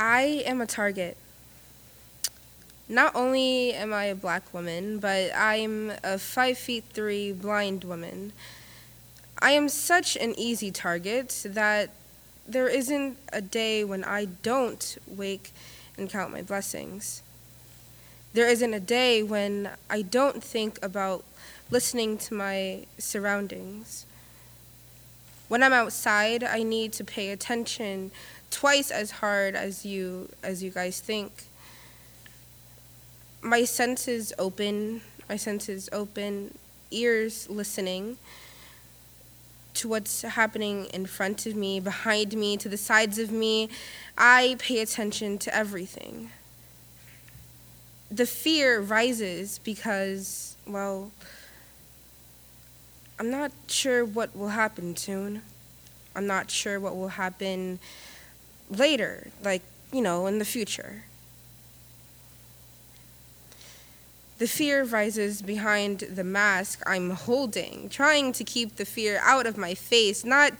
I am a target. Not only am I a black woman, but I'm a five feet three blind woman. I am such an easy target that there isn't a day when I don't wake and count my blessings. There isn't a day when I don't think about listening to my surroundings. When I'm outside, I need to pay attention twice as hard as you as you guys think. My senses open, my senses open, ears listening to what's happening in front of me, behind me, to the sides of me. I pay attention to everything. The fear rises because, well, I'm not sure what will happen soon. I'm not sure what will happen later, like, you know, in the future. The fear rises behind the mask I'm holding, trying to keep the fear out of my face, not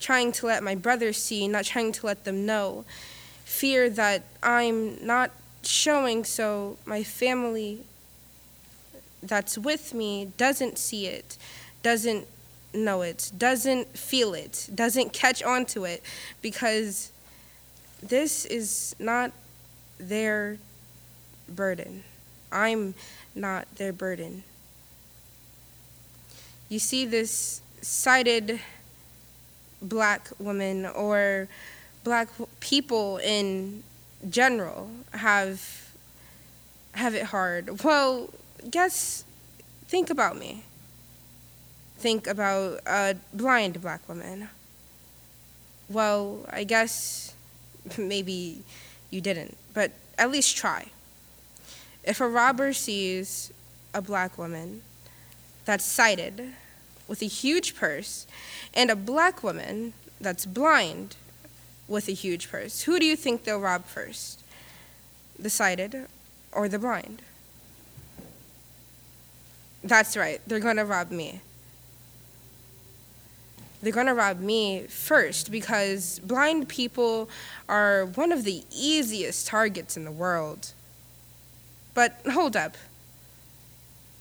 trying to let my brothers see, not trying to let them know. Fear that I'm not showing so my family that's with me doesn't see it, doesn't know it, doesn't feel it, doesn't catch on to it, because this is not their burden. I'm not their burden. You see this sighted black woman or black people in general have have it hard. Well, guess think about me. Think about a blind black woman. Well, I guess maybe you didn't, but at least try. If a robber sees a black woman that's sighted with a huge purse and a black woman that's blind with a huge purse, who do you think they'll rob first? The sighted or the blind? That's right, they're gonna rob me. They're gonna rob me first because blind people are one of the easiest targets in the world. But hold up.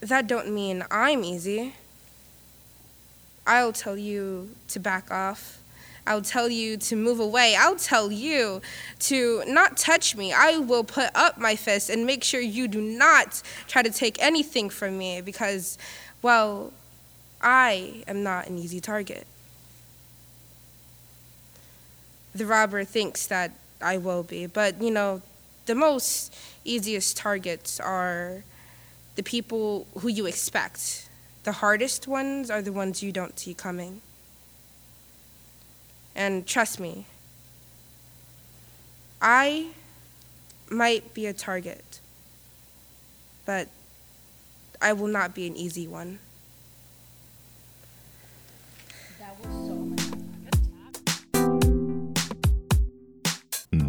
That don't mean I'm easy. I'll tell you to back off. I'll tell you to move away. I'll tell you to not touch me. I will put up my fist and make sure you do not try to take anything from me because, well, I am not an easy target. The robber thinks that I will be, but you know, the most easiest targets are the people who you expect. The hardest ones are the ones you don't see coming. And trust me, I might be a target, but I will not be an easy one.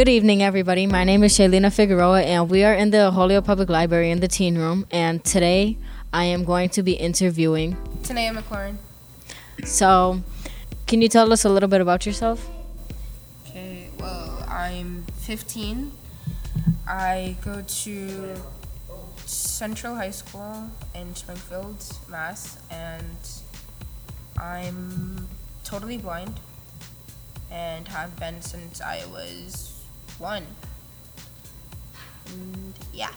Good evening, everybody. My name is Shayleena Figueroa, and we are in the Holyoke Public Library in the teen room. And today, I am going to be interviewing Ta'Naya McLaurin. So, can you tell us a little bit about yourself? Okay, well, I'm 15. I go to Central High School in Springfield, Mass, and I'm totally blind and have been since I was one. And yeah.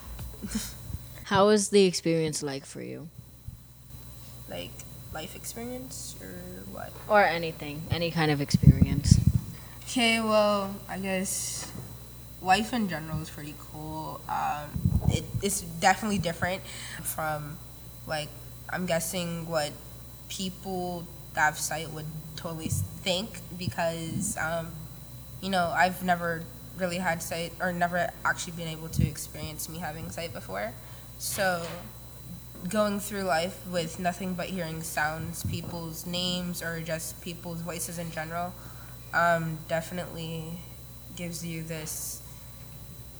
How was the experience like for you? like life experience or what? Or anything, any kind of experience. Okay, well, I guess life in general is pretty cool. Um, it, it's definitely different from, like, I'm guessing what people that have sight would totally think because um, you know, I've never really had sight or never actually been able to experience me having sight before. So going through life with nothing but hearing sounds, people's names, or just people's voices in general, um, definitely gives you this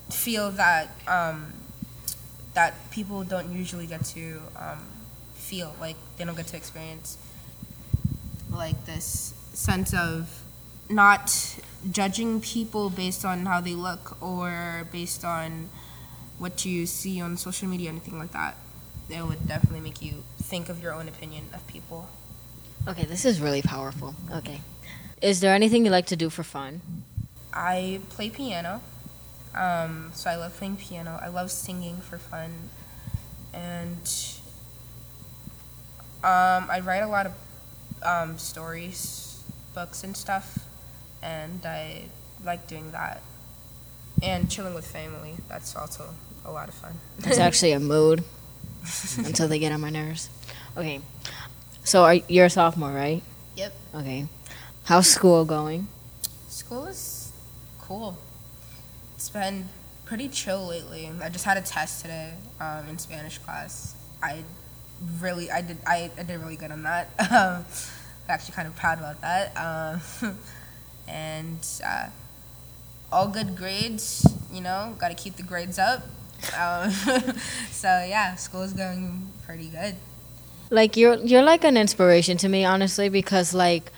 feel that um, that people don't usually get to um, feel like they don't get to experience like this sense of not judging people based on how they look or based on what you see on social media, anything like that. It would definitely make you think of your own opinion of people. Okay, this is really powerful. Okay. Is there anything you like to do for fun? I play piano. Um, so I love playing piano. I love singing for fun. And um, I write a lot of um, stories, books, and stuff. And I like doing that. And chilling with family. That's also a lot of fun. It's actually a mood until they get on my nerves. Okay. So are, you're a sophomore, right? Yep. Okay. How's school going? School is cool. It's been pretty chill lately. I just had a test today um, in Spanish class. I really, I did, I, I did really good on that. Um, I'm actually kind of proud about that. Um, and uh, all good grades. You know, got to keep the grades up. Um, so yeah, school is going pretty good. Like you're you're like an inspiration to me, honestly, because like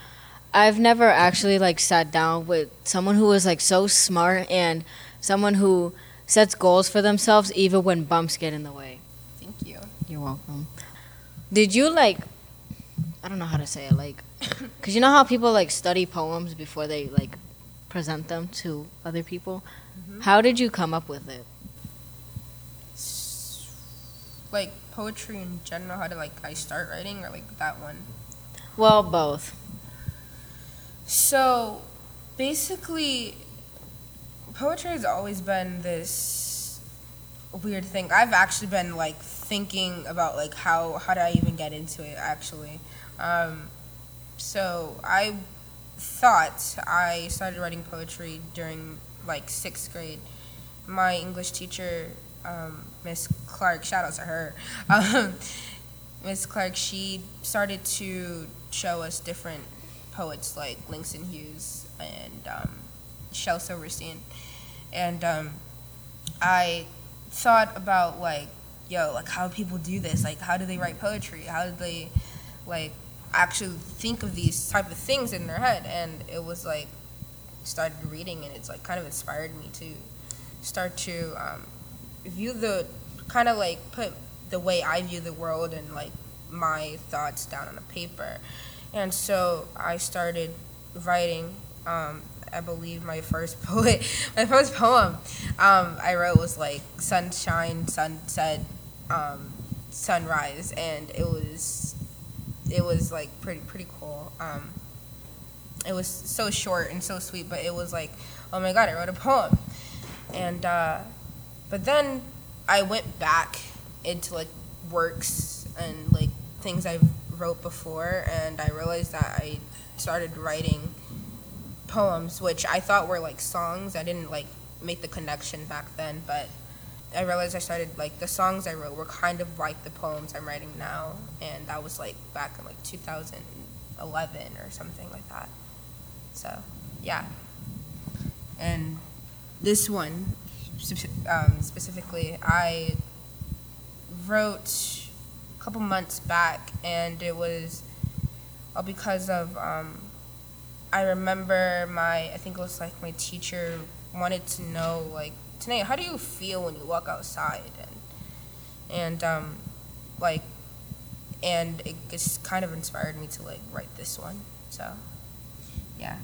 I've never actually like sat down with someone who is like so smart and someone who sets goals for themselves even when bumps get in the way. Thank you. You're welcome. Did you like I don't know how to say it like cuz you know how people like study poems before they like present them to other people? Mm-hmm. How did you come up with it? Like poetry in general, how to like I start writing or like that one. Well, both. So basically, poetry has always been this weird thing. I've actually been like thinking about like how how do I even get into it actually. Um, so I thought I started writing poetry during like sixth grade. My English teacher, um, Miss Clark, shout out to her. Um, Miss Clark, she started to show us different poets like Langston Hughes and um, Shel Silverstein, and um, I thought about like, yo, like how people do this? Like, how do they write poetry? How do they, like, actually think of these type of things in their head? And it was like, started reading, and it's like kind of inspired me to start to um, view the kind of like put the way I view the world and like my thoughts down on a paper. And so I started writing. Um, I believe my first poet, my first poem um, I wrote was like sunshine, sunset, um, sunrise, and it was it was like pretty pretty cool. Um, it was so short and so sweet, but it was like, oh my god, I wrote a poem, and uh, but then I went back into like works and like things I wrote before, and I realized that I started writing poems, which I thought were like songs. I didn't like make the connection back then, but I realized I started like the songs I wrote were kind of like the poems I'm writing now, and that was like back in like 2011 or something like that. So, yeah. And this one um, specifically, I wrote a couple months back, and it was all because of um, I remember my I think it was like my teacher wanted to know like Tanae, how do you feel when you walk outside and and um, like and it just kind of inspired me to like write this one. So yeah.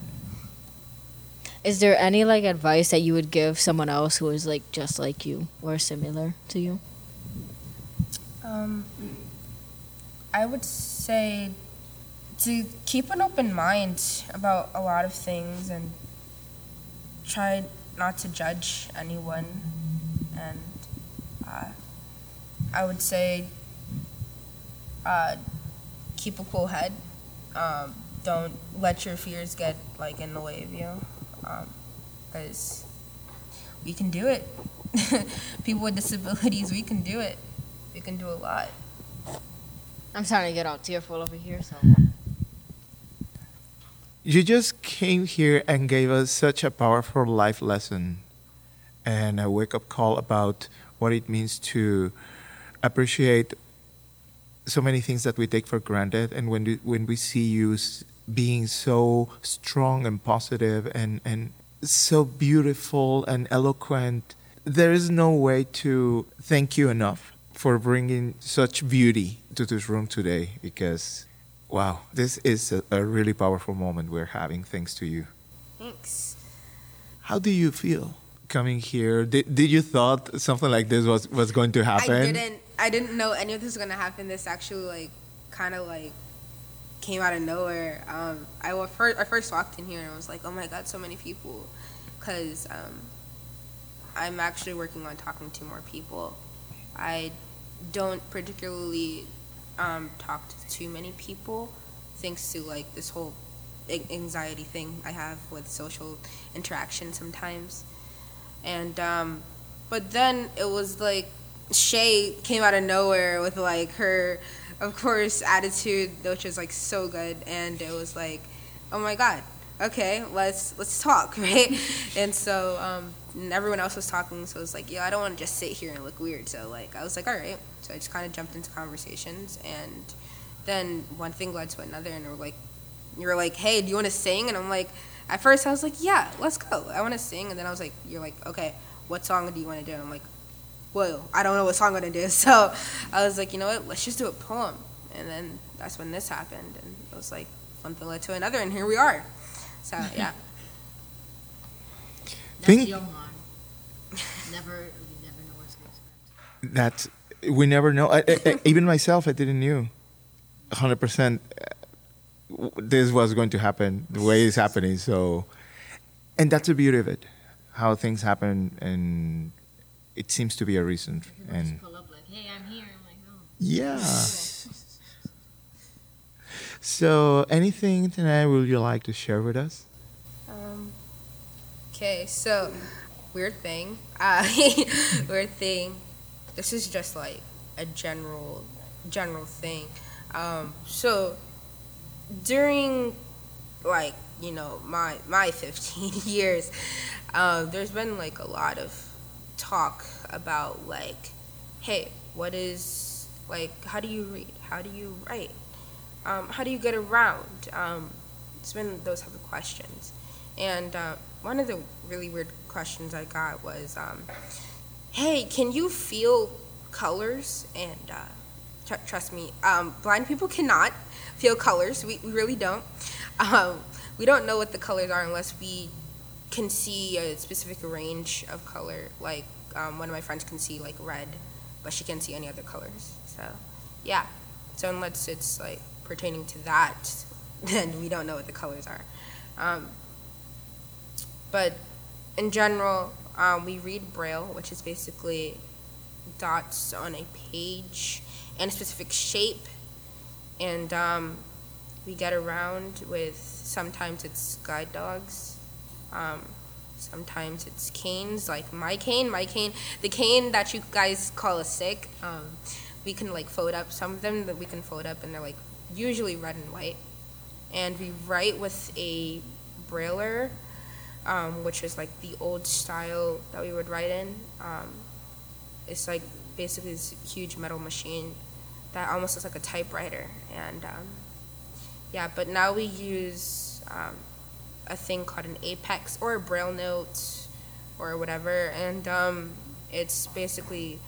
Is there any like advice that you would give someone else who is like just like you or similar to you? Um, I would say to keep an open mind about a lot of things and try not to judge anyone. And uh, I would say uh, keep a cool head. Um, don't let your fears get like in the way of you. Um, because we can do it. People with disabilities, we can do it. We can do a lot. I'm starting to get all tearful over here. So You just came here and gave us such a powerful life lesson and a wake up call about what it means to appreciate so many things that we take for granted. And when we, when we see you being so strong and positive and, and so beautiful and eloquent, there is no way to thank you enough for bringing such beauty to this room today because wow this is a, a really powerful moment we're having thanks to you Thanks. how do you feel coming here did, did you thought something like this was, was going to happen I didn't. I didn't know any of this was gonna happen. This actually like kind of like came out of nowhere. Um, I first I first walked in here and I was like, oh my god, so many people, because um, I'm actually working on talking to more people. I don't particularly um, talk to too many people, thanks to like this whole anxiety thing I have with social interaction sometimes, and um, but then it was like Shay came out of nowhere with like her, of course, attitude, which was like so good, and it was like, oh my god, okay, let's let's talk, right? and so um, and everyone else was talking, so it was like, yeah, I don't want to just sit here and look weird. So like, I was like, all right. So I just kind of jumped into conversations, and then one thing led to another, and were like, you were like, hey, do you want to sing? And I'm like, at first I was like, yeah, let's go. I want to sing, and then I was like, you're like, okay, what song do you want to do? And I'm like, well, I don't know what song I'm gonna do. So I was like, you know what, let's just do a poem. And then that's when this happened, and it was like one thing led to another, and here we are. So yeah. Think- Never, you never know what's next. that we never know I, I, even myself i didn't knew 100% uh, this was going to happen the way it's happening so and that's the beauty of it how things happen and it seems to be a reason and pull up like, hey, I'm here. I'm like, oh. yeah so anything tonight would you like to share with us okay, so weird thing. Uh, weird thing. This is just like a general, general thing. Um, so during like you know my my 15 years, um, there's been like a lot of talk about like, hey, what is like? How do you read? How do you write? Um, how do you get around? Um, it's been those type of questions. And uh, one of the really weird questions I got was, um, "Hey, can you feel colors?" And uh, tr- trust me, um, blind people cannot feel colors. We, we really don't. Um, we don't know what the colors are unless we can see a specific range of color. Like um, one of my friends can see like red, but she can't see any other colors. So, yeah. So unless it's like pertaining to that, then we don't know what the colors are. But in general, um, we read Braille, which is basically dots on a page in a specific shape, and um, we get around with sometimes it's guide dogs, um, sometimes it's canes, like my cane, my cane, the cane that you guys call a stick. Um, we can like fold up some of them that we can fold up, and they're like usually red and white, and we write with a brailler um, which is like the old style that we would write in. Um, it's like basically this huge metal machine that almost looks like a typewriter. And um, yeah, but now we use um, a thing called an Apex or a BrailleNote or whatever, and um, it's basically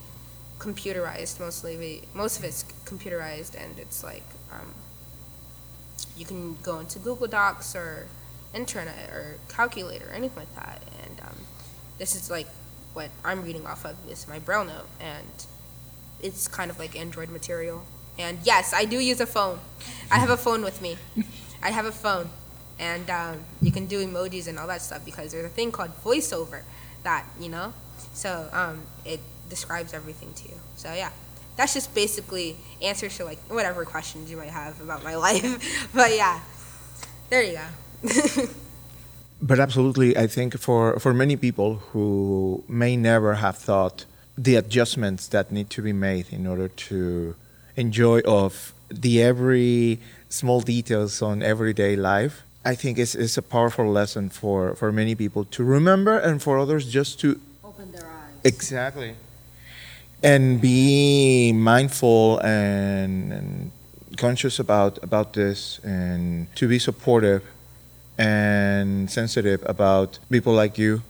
computerized mostly. We, most of it's computerized, and it's like um, you can go into Google Docs or internet or calculator or anything like that. And um, this is like what I'm reading off of is my BrailleNote, and it's kind of like Android material. And yes, I do use a phone. I have a phone with me. I have a phone, and um, you can do emojis and all that stuff because there's a thing called VoiceOver that you know. So um, it describes everything to you. So yeah. That's just basically answers to like whatever questions you might have about my life. but yeah, there you go. but absolutely, I think for, for many people who may never have thought the adjustments that need to be made in order to enjoy of the every small details on everyday life, I think it's, it's a powerful lesson for, for many people to remember and for others just to Open their eyes. Exactly. And be mindful and, and conscious about about this and to be supportive and sensitive about people like you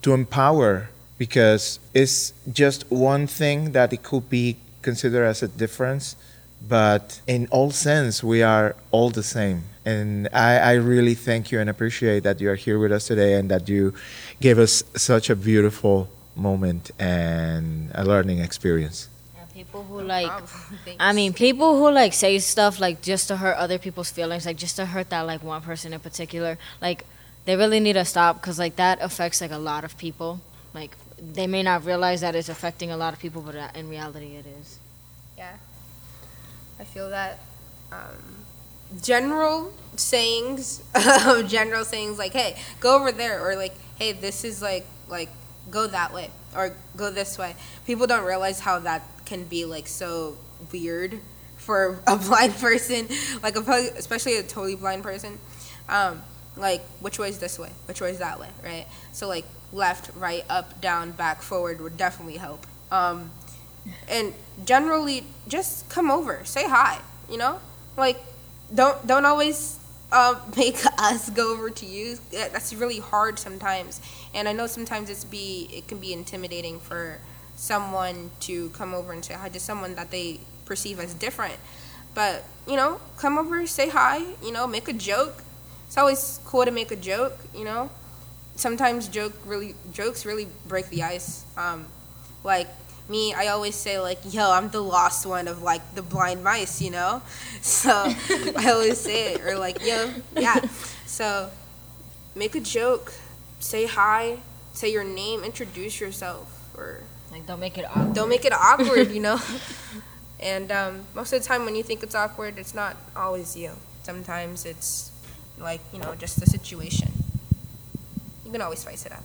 to empower because it's just one thing that it could be considered as a difference but in all sense we are all the same. And I, I really thank you and appreciate that you are here with us today and that you gave us such a beautiful moment and a learning experience people who like Problem. I mean, people who like say stuff like just to hurt other people's feelings, like just to hurt that like one person in particular, like they really need to stop because like that affects like a lot of people. Like they may not realize that it's affecting a lot of people, but uh, in reality, it is. Yeah. I feel that um, general sayings, general sayings like, "Hey, go over there," or like, "Hey, this is like like go that way," or "Go this way." People don't realize how that can be like so weird for a blind person, like a, especially a totally blind person. Um, like which way is this way, which way is that way, right? So like left, right, up, down, back, forward would definitely help. Um, and generally just come over say hi you know like don't don't always uh, make us go over to you that's really hard sometimes and i know sometimes it's be it can be intimidating for someone to come over and say hi to someone that they perceive as different. But you know come over say hi you know make a joke. It's always cool to make a joke you know. Sometimes joke really jokes really break the ice. Um, like me i always say like yo i'm the lost one of like the blind mice you know. So i always say it or like yo yeah. So make a joke say hi say your name introduce yourself or Like don't make it awkward. don't make it awkward you know and um, most of the time when you think it's awkward it's not always you sometimes it's like you know just the situation you can always spice it up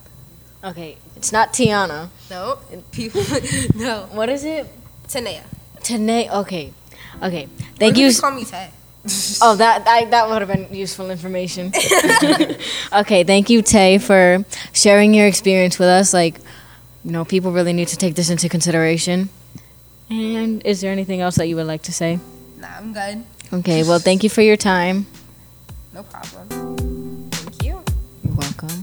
Okay, it's not Tiana. no people no What is it? Ta'Naya. Tanae. Okay, okay. Thank you. just call me Tay. Oh, that I, that would have been useful information. okay, thank you, Tay, for sharing your experience with us. Like, you know, people really need to take this into consideration. And is there anything else that you would like to say? Nah, I'm good. Okay, well, thank you for your time. No problem. Thank you. You're welcome.